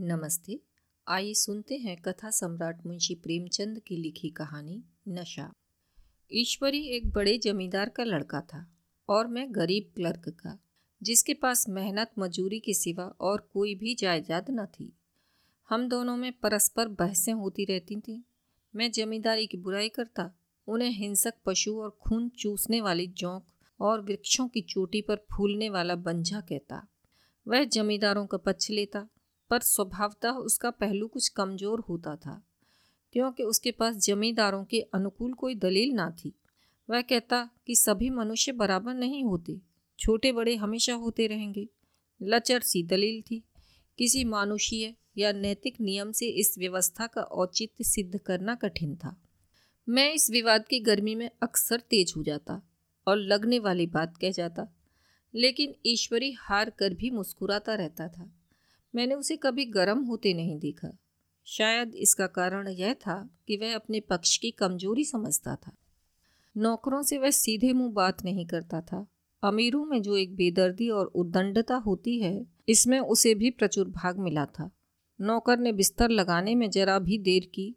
नमस्ते। आइए सुनते हैं कथा सम्राट मुंशी प्रेमचंद की लिखी कहानी, नशा। ईश्वरी एक बड़े जमींदार का लड़का था और मैं गरीब क्लर्क का, जिसके पास मेहनत, मजूरी के सिवा और कोई भी जायदाद न थी। हम दोनों में परस्पर बहसें होती रहती थीं। मैं जमींदारी की बुराई करता, उन्हें हिंसक पशु और खून चूसने वाली जोंक और वृक्षों की चोटी पर फूलने वाला बंझा कहता। वह जमींदारों का पक्ष लेता पर स्वभावतः उसका पहलू कुछ कमज़ोर होता था, क्योंकि उसके पास जमींदारों के अनुकूल कोई दलील ना थी। वह कहता कि सभी मनुष्य बराबर नहीं होते छोटे बड़े हमेशा होते रहेंगे। लचर सी दलील थी। किसी मानुषीय या नैतिक नियम से इस व्यवस्था का औचित्य सिद्ध करना कठिन था। मैं इस विवाद की गर्मी में अक्सर तेज हो जाता और लगने वाली बात कह जाता, लेकिन ईश्वरी हार कर भी मुस्कुराता रहता था। मैंने उसे कभी गर्म होते नहीं देखा। शायद इसका कारण यह था कि वह अपने पक्ष की कमज़ोरी समझता था। नौकरों से वह सीधे मुँह बात नहीं करता था। अमीरों में जो एक बेदर्दी और उद्दंडता होती है, इसमें उसे भी प्रचुर भाग मिला था। नौकर ने बिस्तर लगाने में जरा भी देर की।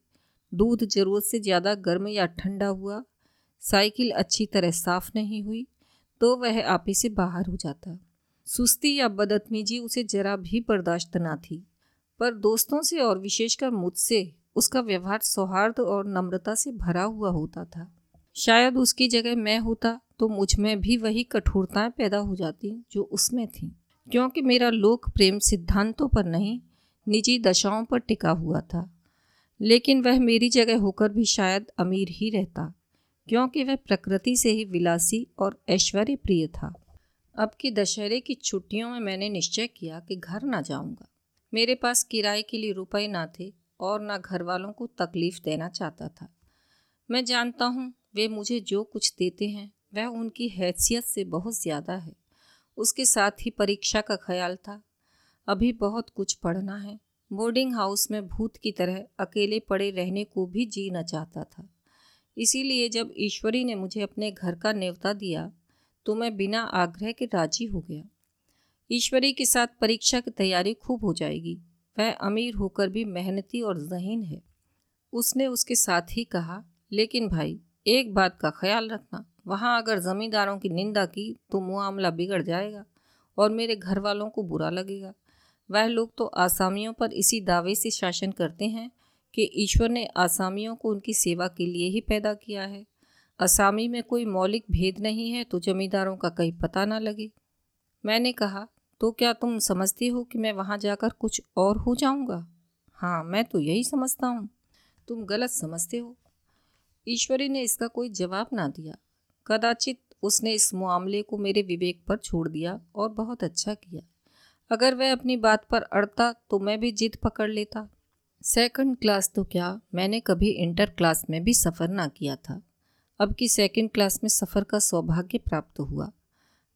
दूध ज़रूरत से ज़्यादा गर्म या ठंडा हुआ। साइकिल अच्छी तरह साफ़ नहीं हुई तो वह आपे से बाहर हो जाता। सुस्ती या बदतमीजी उसे जरा भी बर्दाश्त ना थी। पर दोस्तों से और विशेषकर मुझसे उसका व्यवहार सौहार्द और नम्रता से भरा हुआ होता था। शायद उसकी जगह मैं होता तो मुझमें भी वही कठोरताएँ पैदा हो जाती जो उसमें थी। क्योंकि मेरा लोक प्रेम सिद्धांतों पर नहीं, निजी दशाओं पर टिका हुआ था। लेकिन वह मेरी जगह होकर भी शायद अमीर ही रहता, क्योंकि वह प्रकृति से ही विलासी और ऐश्वर्य प्रिय था। अब की दशहरे की छुट्टियों में मैंने निश्चय किया कि घर ना जाऊँगा। मेरे पास किराए के लिए रुपए ना थे और ना घर वालों को तकलीफ़ देना चाहता था। मैं जानता हूँ, वे मुझे जो कुछ देते हैं, वह उनकी हैसियत से बहुत ज़्यादा है। उसके साथ ही परीक्षा का ख्याल था। अभी बहुत कुछ पढ़ना है। बोर्डिंग हाउस में भूत की तरह अकेले पड़े रहने को भी जीना चाहता था। इसीलिए जब ईश्वरी ने मुझे अपने घर का न्योता दिया तो मैं बिना आग्रह के राज़ी हो गया। ईश्वरी के साथ परीक्षा की तैयारी खूब हो जाएगी। वह अमीर होकर भी मेहनती और जहीन है। उसने उसके साथ ही कहा, लेकिन भाई, एक बात का ख्याल रखना। वहाँ अगर ज़मींदारों की निंदा की तो मामला बिगड़ जाएगा और मेरे घर वालों को बुरा लगेगा। वह लोग तो आसामियों पर इसी दावे से शासन करते हैं कि ईश्वर ने आसामियों को उनकी सेवा के लिए ही पैदा किया है। असामी में कोई मौलिक भेद नहीं है तो जमींदारों का कहीं पता ना लगे। मैंने कहा तो क्या तुम समझती हो कि मैं वहाँ जाकर कुछ और हो जाऊँगा? हाँ मैं तो यही समझता हूँ। तुम गलत समझते हो। ईश्वरी ने इसका कोई जवाब ना दिया। कदाचित उसने इस मामले को मेरे विवेक पर छोड़ दिया और बहुत अच्छा किया। अगर वह अपनी बात पर अड़ता तो मैं भी जिद पकड़ लेता। सेकंड क्लास तो क्या? मैंने कभी इंटर क्लास में भी सफ़र ना किया था। अब की सेकंड क्लास में सफ़र का सौभाग्य प्राप्त हुआ।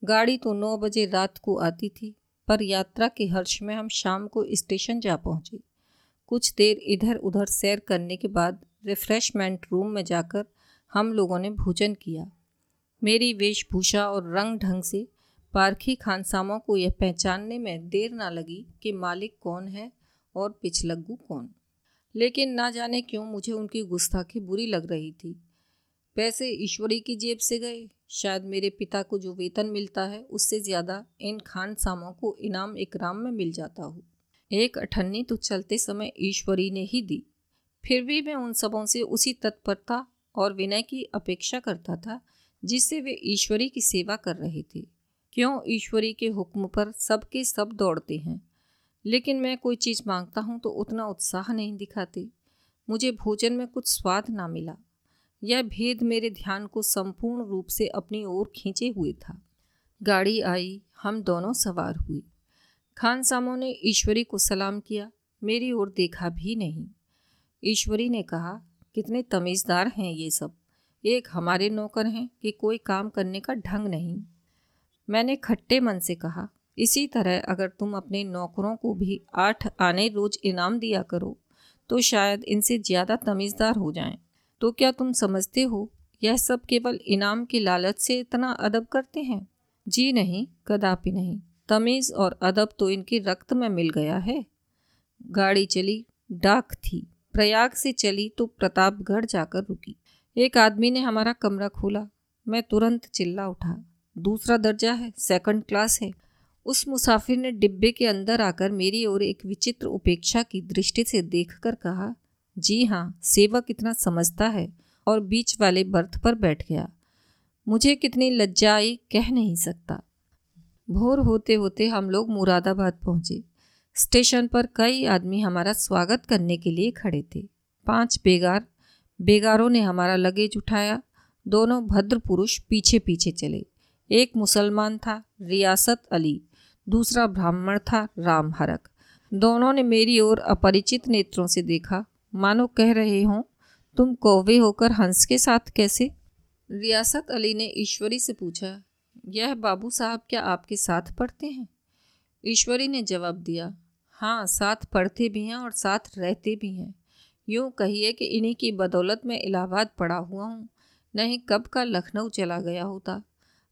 गाड़ी तो नौ बजे रात को आती थी, पर यात्रा के हर्ष में हम शाम को स्टेशन जा पहुँचे। कुछ देर इधर उधर सैर करने के बाद रिफ्रेशमेंट रूम में जाकर हम लोगों ने भोजन किया। मेरी वेशभूषा और रंग ढंग से पारखी खानसामों को यह पहचानने में देर ना लगी कि मालिक कौन है और पिछलग्गू कौन। लेकिन ना जाने क्यों मुझे उनकी गुस्ताखी बुरी लग रही थी। पैसे ईश्वरी की जेब से गए। शायद मेरे पिता को जो वेतन मिलता है, उससे ज़्यादा इन खान सामों को इनाम इकराम में मिल जाता हो। एक अठन्नी तो चलते समय ईश्वरी ने ही दी। फिर भी मैं उन सबों से उसी तत्परता और विनय की अपेक्षा करता था, जिससे वे ईश्वरी की सेवा कर रहे थे। क्यों ईश्वरी के हुक्म पर सबके सब दौड़ते हैं। लेकिन मैं कोई चीज़ माँगता हूँ तो उतना उत्साह नहीं दिखाते। मुझे भोजन में कुछ स्वाद ना मिला। यह भेद मेरे ध्यान को संपूर्ण रूप से अपनी ओर खींचे हुए था। गाड़ी आई, हम दोनों सवार हुए। खान सामो ने ईश्वरी को सलाम किया, मेरी ओर देखा भी नहीं। ईश्वरी ने कहा, कितने तमीज़दार हैं ये सब। एक हमारे नौकर हैं कि कोई काम करने का ढंग नहीं। मैंने खट्टे मन से कहा, इसी तरह अगर तुम अपने नौकरों को भी आठ आने रोज इनाम दिया करो तो शायद इनसे ज़्यादा तमीज़दार हो जाएँ। तो क्या तुम समझते हो, यह सब केवल इनाम की लालच से इतना अदब करते हैं? जी नहीं, कदापि नहीं। तमीज़ और अदब तो इनके रक्त में मिल गया है। गाड़ी चली, डाक थी। प्रयाग से चली तो प्रतापगढ़ जाकर रुकी। एक आदमी ने हमारा कमरा खोला। मैं तुरंत चिल्ला उठा। दूसरा दर्जा है सेकंड क्लास है। उस मुसाफिर ने डिब्बे के अंदर आकर मेरी ओर एक विचित्र उपेक्षा की दृष्टि से देखकर कहा जी हाँ सेवक इतना समझता है और बीच वाले बर्थ पर बैठ गया। मुझे कितनी लज्जा आई कह नहीं सकता। भोर होते होते हम लोग मुरादाबाद पहुँचे। स्टेशन पर कई आदमी हमारा स्वागत करने के लिए खड़े थे। पाँच बेगार, बेगारों ने हमारा लगेज उठाया। दोनों भद्र पुरुष पीछे पीछे चले। एक मुसलमान था, रियासत अली। दूसरा ब्राह्मण था, राम हरक। दोनों ने मेरी ओर अपरिचित नेत्रों से देखा। मानो कह रहे हों, तुम कौवे होकर हंस के साथ कैसे? रियासत अली ने ईश्वरी से पूछा, यह बाबू साहब क्या आपके साथ पढ़ते हैं? ईश्वरी ने जवाब दिया हाँ साथ पढ़ते भी हैं और साथ रहते भी हैं। यूँ कहिए कि इन्हीं की बदौलत में इलाहाबाद पढ़ा हुआ हूँ, नहीं कब का लखनऊ चला गया होता।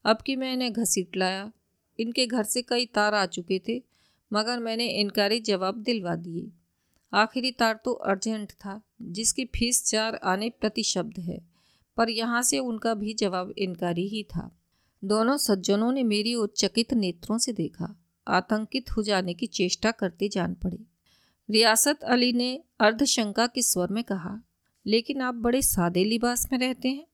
अब कि मैं इन्हें घसीट लाया, इनके घर से कई तार आ चुके थे, मगर मैंने इनकारी जवाब दिलवा दिए। आखिरी तार तो अर्जेंट था, जिसकी फ़ीस चार आने प्रति शब्द है, पर यहाँ से उनका भी जवाब इनकारी ही था। दोनों सज्जनों ने मेरी ओर चकित नेत्रों से देखा, आतंकित हो जाने की चेष्टा करते जान पड़े। रियासत अली ने अर्धशंका के स्वर में कहा, लेकिन आप बड़े सादे लिबास में रहते हैं?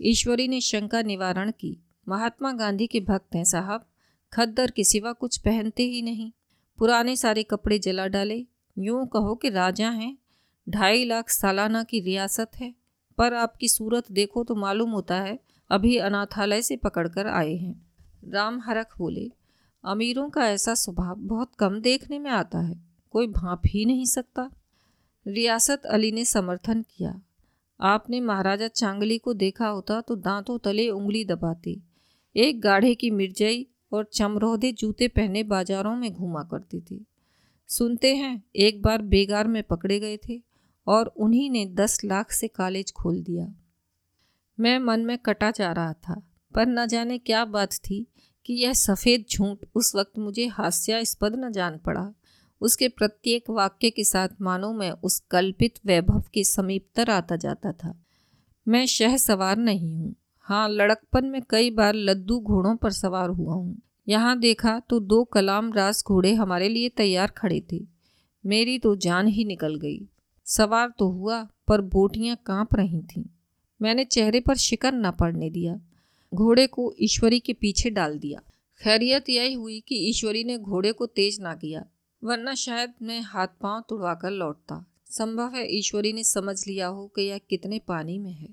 ईश्वरी ने शंका निवारण की। महात्मा गांधी के भक्त हैं साहब, खद्दर के सिवा कुछ पहनते ही नहीं। पुराने सारे कपड़े जला डाले यूँ कहो कि राजा हैं, ढाई लाख सालाना की रियासत है, पर आपकी सूरत देखो तो मालूम होता है, अभी अनाथालय से पकड़कर आए हैं। राम हरख बोले, अमीरों का ऐसा स्वभाव बहुत कम देखने में आता है, कोई भाप ही नहीं सकता। रियासत अली ने समर्थन किया। आपने महाराजा चांगली को देखा होता तो दांतों तले उंगली दबाती। एक गाढ़े की मिर्जई और चमरोधे जूते पहने बाजारों में घूमा करते थे। सुनते हैं, एक बार बेगार में पकड़े गए थे और उन्हीं ने दस लाख से कॉलेज खोल दिया। मैं मन में कटा जा रहा था, पर न जाने क्या बात थी कि यह सफ़ेद झूठ उस वक्त मुझे हास्यास्पद न जान पड़ा। उसके प्रत्येक वाक्य के साथ मानो मैं उस कल्पित वैभव के समीपतर आता जाता था। मैं शह सवार नहीं हूँ। हाँ लड़कपन में कई बार लद्दू घोड़ों पर सवार हुआ हूँ। यहाँ देखा तो दो कलाम रास घोड़े हमारे लिए तैयार खड़े थे। मेरी तो जान ही निकल गई। सवार तो हुआ, पर बोटियाँ काँप रही थीं। मैंने चेहरे पर शिकन न पड़ने दिया। घोड़े को ईश्वरी के पीछे डाल दिया। खैरियत यही हुई कि ईश्वरी ने घोड़े को तेज ना किया, वरना शायद मैं हाथ पाँव तुड़वा कर लौटता। संभव है ईश्वरी ने समझ लिया हो कि यह कितने पानी में है।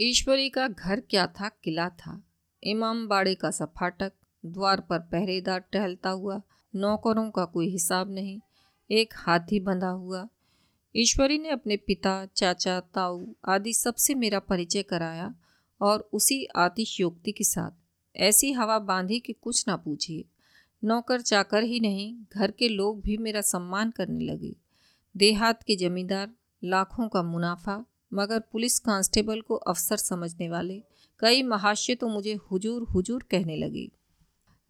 ईश्वरी का घर क्या था, किला था। इमाम बाड़े का सफाटक द्वार पर पहरेदार टहलता हुआ, नौकरों का कोई हिसाब नहीं, एक हाथी बंधा हुआ। ईश्वरी ने अपने पिता, चाचा, ताऊ आदि सबसे मेरा परिचय कराया और उसी आतिशयोक्ति के साथ ऐसी हवा बांधी कि कुछ ना पूछिए। नौकर चाकर ही नहीं, घर के लोग भी मेरा सम्मान करने लगे। देहात के जमींदार, लाखों का मुनाफा, मगर पुलिस कांस्टेबल को अफसर समझने वाले, कई महाशय तो मुझे हुजूर हुजूर कहने लगे।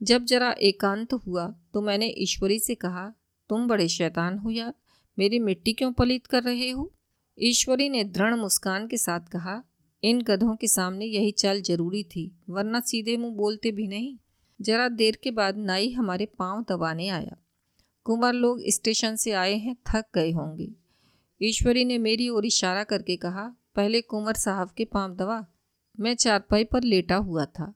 जब जरा एकांत हुआ तो मैंने ईश्वरी से कहा, तुम बड़े शैतान हो यार, मेरी मिट्टी क्यों पलित कर रहे हो? ईश्वरी ने दृढ़ मुस्कान के साथ कहा, इन गधों के सामने यही चाल ज़रूरी थी, वरना सीधे मुँह बोलते भी नहीं। जरा देर के बाद नाई हमारे पाँव दबाने आया। कुंवर लोग स्टेशन से आए हैं, थक गए होंगे। ईश्वरी ने मेरी ओर इशारा करके कहा, पहले कुंवर साहब के पाँव दबा, मैं चारपाई पर लेटा हुआ था।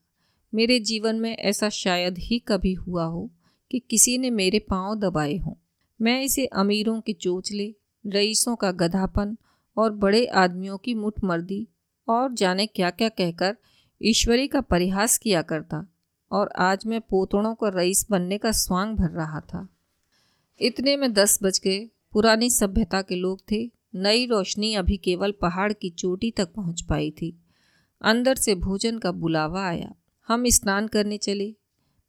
मेरे जीवन में ऐसा शायद ही कभी हुआ हो कि किसी ने मेरे पाँव दबाए हों। मैं इसे अमीरों के चोचले, रईसों का गधापन और बड़े आदमियों की मुठमर्दी और जाने क्या क्या कहकर ईश्वरी का परिहास किया करता और आज मैं पोतड़ों का रईस बनने का स्वांग भर रहा था। इतने में दस बज गए। पुरानी सभ्यता के लोग थे। नई रोशनी अभी केवल पहाड़ की चोटी तक पहुँच पाई थी। अंदर से भोजन का बुलावा आया। हम स्नान करने चले।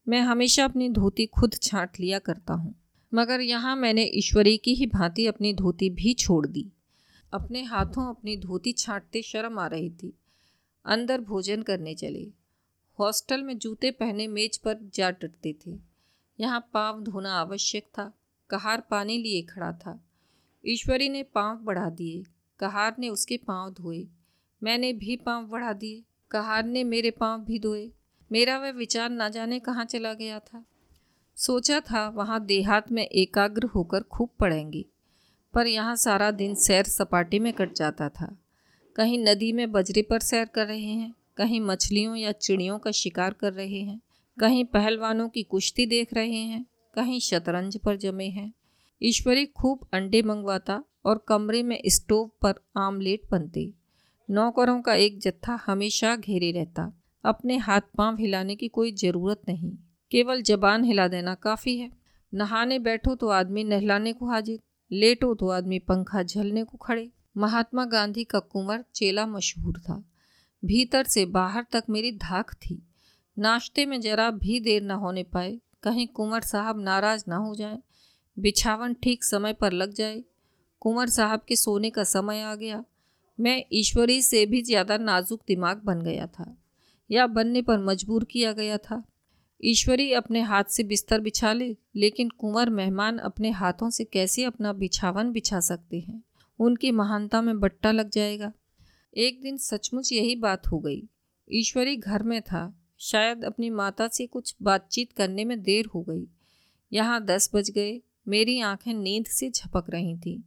मैं हमेशा अपनी धोती खुद छांट लिया करता हूँ। मगर यहाँ मैंने ईश्वरी की ही भांति अपनी धोती भी छोड़ दी। अपने हाथों अपनी धोती छांटते शर्म आ रही थी। अंदर भोजन करने चले। हॉस्टल में जूते पहने मेज पर जा टटते थे। यहाँ पाँव धोना आवश्यक था। कहार पानी लिए खड़ा था। ईश्वरी ने पाँव बढ़ा दिए। कहार ने उसके पाँव धोए। मैंने भी पाँव बढ़ा दिए। कहार ने मेरे पाँव भी धोए। मेरा वह विचार ना जाने कहाँ चला गया था। सोचा था वहाँ देहात में एकाग्र होकर खूब पढ़ेंगी, पर यहाँ सारा दिन सैर सपाटे में कट जाता था। कहीं नदी में बजरे पर सैर कर रहे हैं, कहीं मछलियों या चिड़ियों का शिकार कर रहे हैं, कहीं पहलवानों की कुश्ती देख रहे हैं, कहीं शतरंज पर जमे हैं। ईश्वरी खूब अंडे मंगवाता और कमरे में स्टोव पर आमलेट बनते। नौकरों का एक जत्था हमेशा घेरे रहता। अपने हाथ पाँव हिलाने की कोई ज़रूरत नहीं। केवल जबान हिला देना काफ़ी है। नहाने बैठो तो आदमी नहलाने को हाजिर, लेटो तो आदमी पंखा झलने को खड़े। महात्मा गांधी का कुंवर चेला मशहूर था। भीतर से बाहर तक मेरी धाक थी। नाश्ते में जरा भी देर न होने पाए, कहीं कुंवर साहब नाराज़ ना हो जाए। बिछावन ठीक समय पर लग जाए। कुंवर साहब के सोने का समय आ गया। मैं ईश्वरी से भी ज़्यादा नाजुक दिमाग बन गया था। या बनने पर मजबूर किया गया था। ईश्वरी अपने हाथ से बिस्तर बिछा ले, लेकिन कुंवर मेहमान अपने हाथों से कैसे अपना बिछावन बिछा सकते हैं? उनकी महानता में बट्टा लग जाएगा। एक दिन सचमुच यही बात हो गई। ईश्वरी घर में था। शायद अपनी माता से कुछ बातचीत करने में देर हो गई। यहाँ दस बज गए। मेरी आँखें नींद से झपक रही थी।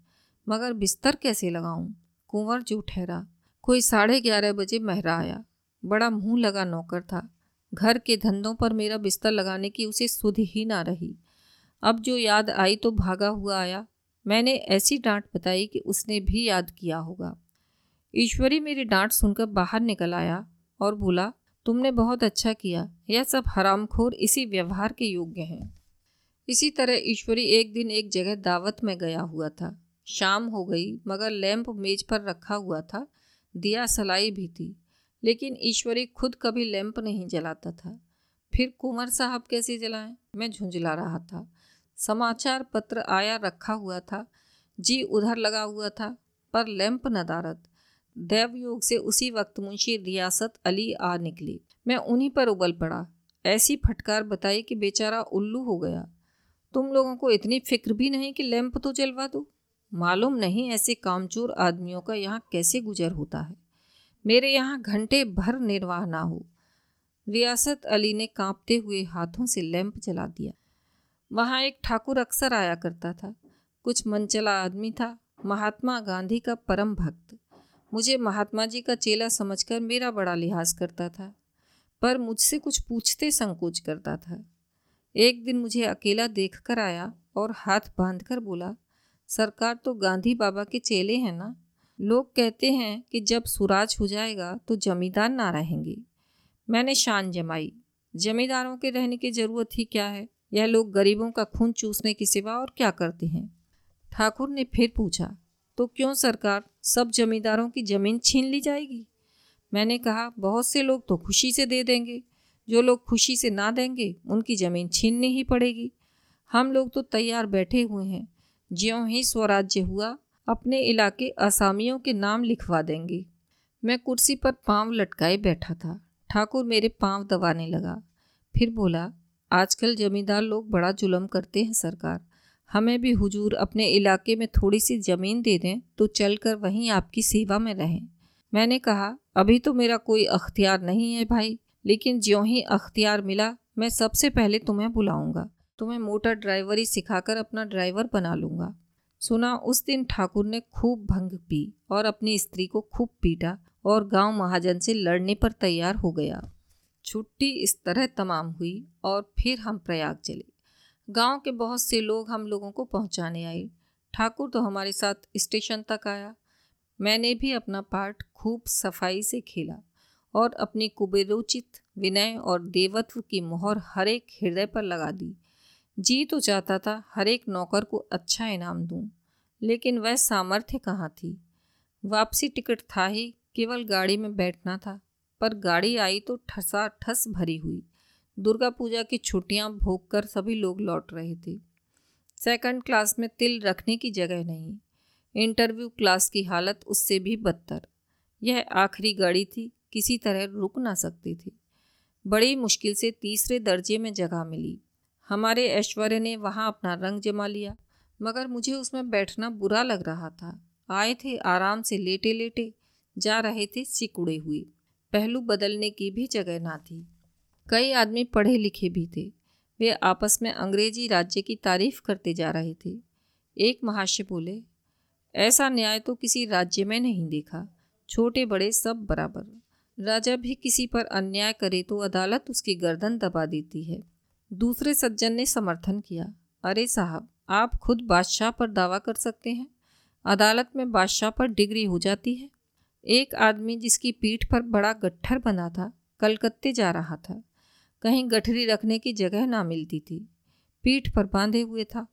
मगर बिस्तर कैसे लगाऊँ? कुंवर जो ठहरा। कोई साढ़े ग्यारह बजे महरा आया। बड़ा मुँह लगा नौकर था। घर के धंधों पर मेरा बिस्तर लगाने की उसे सुध ही ना रही। अब जो याद आई तो भागा हुआ आया। मैंने ऐसी डांट बताई कि उसने भी याद किया होगा। ईश्वरी मेरी डांट सुनकर बाहर निकल आया और बोला, तुमने बहुत अच्छा किया। यह सब हरामखोर इसी व्यवहार के योग्य हैं। इसी तरह ईश्वरी एक दिन एक जगह दावत में गया हुआ था। शाम हो गई, मगर लैंप मेज पर रखा हुआ था। दिया सलाई भी थी। लेकिन ईश्वरी खुद कभी लैंप नहीं जलाता था। फिर कुंवर साहब कैसे जलाएँ? मैं झुंझला रहा था। समाचार पत्र आया रखा हुआ था। जी उधर लगा हुआ था, पर लैंप नदारत दैवयोग से उसी वक्त मुंशी रियासत अली आ निकली। मैं उन्हीं पर उबल पड़ा। ऐसी फटकार बताई कि बेचारा उल्लू हो गया। तुम लोगों को इतनी फ़िक्र भी नहीं कि लैंप तो जलवा दो? मालूम नहीं ऐसे कामचोर आदमियों का यहाँ कैसे गुजर होता है। मेरे यहाँ घंटे भर निर्वाह ना हो। रियासत अली ने कांपते हुए हाथों से लैंप जला दिया। वहाँ एक ठाकुर अक्सर आया करता था। कुछ मनचला आदमी था। महात्मा गांधी का परम भक्त। मुझे महात्मा जी का चेला समझकर मेरा बड़ा लिहाज करता था। पर मुझसे कुछ पूछते संकोच करता था। एक दिन मुझे अकेला देखकर आया और हाथ बांधकर बोला, सरकार तो गांधी बाबा के चेले हैं ना? लोग कहते हैं कि जब सुराज हो जाएगा तो जमींदार ना रहेंगे। मैंने शान जमाई। जमींदारों के रहने की ज़रूरत ही क्या है? यह लोग गरीबों का खून चूसने की सिवा और क्या करते हैं? ठाकुर ने फिर पूछा तो क्यों सरकार सब जमींदारों की ज़मीन छीन ली जाएगी? मैंने कहा, बहुत से लोग तो खुशी से दे देंगे। जो लोग खुशी से ना देंगे, उनकी ज़मीन छीननी ही पड़ेगी। हम लोग तो तैयार बैठे हुए हैं। ज्यों ही स्वराज्य हुआ अपने इलाके असामियों के नाम लिखवा देंगे। मैं कुर्सी पर पाँव लटकाए बैठा था। ठाकुर मेरे पाँव दबाने लगा। फिर बोला, आजकल जमींदार लोग बड़ा जुल्म करते हैं सरकार। हमें भी हुजूर अपने इलाके में थोड़ी सी ज़मीन दे दें तो चलकर वहीं आपकी सेवा में रहें। मैंने कहा, अभी तो मेरा कोई अख्तियार नहीं है भाई, लेकिन ज्यों ही अख्तियार मिला, मैं सबसे पहले तुम्हें बुलाऊँगा। तुम्हें मोटर ड्राइवरी सिखाकर अपना ड्राइवर बना लूँगा। सुना उस दिन ठाकुर ने खूब भंग पी और अपनी स्त्री को खूब पीटा और गाँव महाजन से लड़ने पर तैयार हो गया। छुट्टी इस तरह तमाम हुई और फिर हम प्रयाग चले। गाँव के बहुत से लोग हम लोगों को पहुँचाने आए। ठाकुर तो हमारे साथ स्टेशन तक आया। मैंने भी अपना पार्ट खूब सफ़ाई से खेला और अपनी कुबेरोचित विनय और देवत्व की मोहर हर एक हृदय पर लगा दी। जी तो चाहता था हर एक नौकर को अच्छा इनाम दूँ, लेकिन वह सामर्थ्य कहाँ थी? वापसी टिकट था ही केवल गाड़ी में बैठना था पर गाड़ी आई तो ठसा ठस भरी हुई। दुर्गा पूजा की छुट्टियाँ भोग कर सभी लोग लौट रहे थे। सेकंड क्लास में तिल रखने की जगह नहीं इंटरव्यू क्लास की हालत उससे भी बदतर। यह आखिरी गाड़ी थी किसी तरह रुक ना सकती थी। बड़ी मुश्किल से तीसरे दर्जे में जगह मिली। हमारे ऐश्वर्य ने वहाँ अपना रंग जमा लिया, मगर मुझे उसमें बैठना बुरा लग रहा था। आए थे आराम से लेटे लेटे जा रहे थे सिकुड़े हुए। पहलू बदलने की भी जगह ना थी। कई आदमी पढ़े लिखे भी थे। वे आपस में अंग्रेज़ी राज्य की तारीफ़ करते जा रहे थे। एक महाशय बोले, ऐसा न्याय तो किसी राज्य में नहीं देखा। छोटे बड़े सब बराबर। राजा भी किसी पर अन्याय करे तो अदालत उसकी गर्दन दबा देती है। दूसरे सज्जन ने समर्थन किया। अरे साहब, आप खुद बादशाह पर दावा कर सकते हैं। अदालत में बादशाह पर डिग्री हो जाती है। एक आदमी जिसकी पीठ पर बड़ा गट्ठर बना था, कलकत्ते जा रहा था। कहीं गठरी रखने की जगह ना मिलती थी। पीठ पर बांधे हुए था।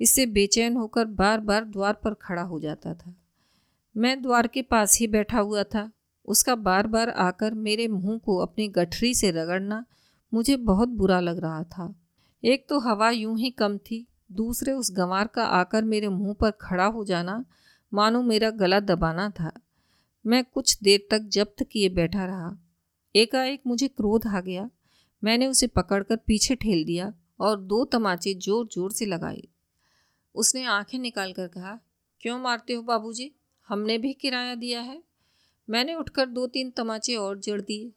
इससे बेचैन होकर बार बार द्वार पर खड़ा हो जाता था। मैं द्वार के पास ही बैठा हुआ था। उसका बार बार आकर मेरे मुँह को अपनी गठरी से रगड़ना मुझे बहुत बुरा लग रहा था। एक तो हवा यूँ ही कम थी, दूसरे उस गंवार का आकर मेरे मुँह पर खड़ा हो जाना, मानो मेरा गला दबाना था। मैं कुछ देर तक जब्त किए बैठा रहा। एकाएक मुझे क्रोध आ गया। मैंने उसे पकड़कर पीछे ठेल दिया और दो तमाचे ज़ोर ज़ोर से लगाए। उसने आँखें निकाल कर कहा, क्यों मारते हो बाबूजी? हमने भी किराया दिया है। मैंने उठकर दो तीन तमाचे और जड़ दिए।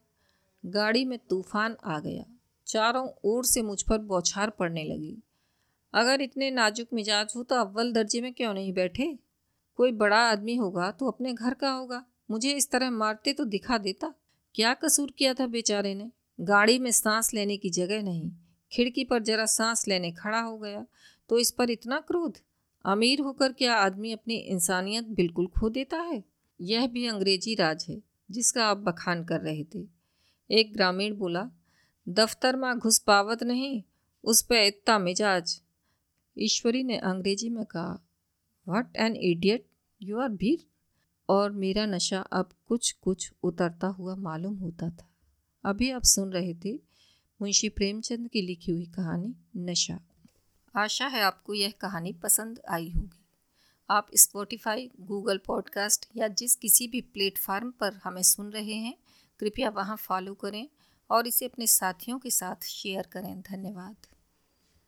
गाड़ी में तूफ़ान आ गया। चारों ओर से मुझ पर बौछार पड़ने लगी। अगर इतने नाजुक मिजाज हो तो अव्वल दर्जे में क्यों नहीं बैठे? कोई बड़ा आदमी होगा तो अपने घर का होगा। मुझे इस तरह मारते तो दिखा देता। क्या कसूर किया था बेचारे ने? गाड़ी में सांस लेने की जगह नहीं। खिड़की पर जरा सांस लेने खड़ा हो गया। तो इस पर इतना क्रोध? अमीर होकर क्या आदमी अपनी इंसानियत बिल्कुल खो देता है? यह भी अंग्रेज़ी राज है, जिसका आप बखान कर रहे थे। एक ग्रामीण बोला, दफ्तर में घुस पावत नहीं, उस पर इतना मिजाज। ईश्वरी ने अंग्रेज़ी में कहा what an idiot you are भीर। और मेरा नशा अब कुछ कुछ उतरता हुआ मालूम होता था। अभी आप सुन रहे थे मुंशी प्रेमचंद की लिखी हुई कहानी, नशा। आशा है आपको यह कहानी पसंद आई होगी। आप स्पॉटिफाई गूगल पॉडकास्ट या जिस किसी भी प्लेटफार्म पर हमें सुन रहे हैं कृपया वहाँ फॉलो करें और इसे अपने साथियों के साथ शेयर करें। धन्यवाद।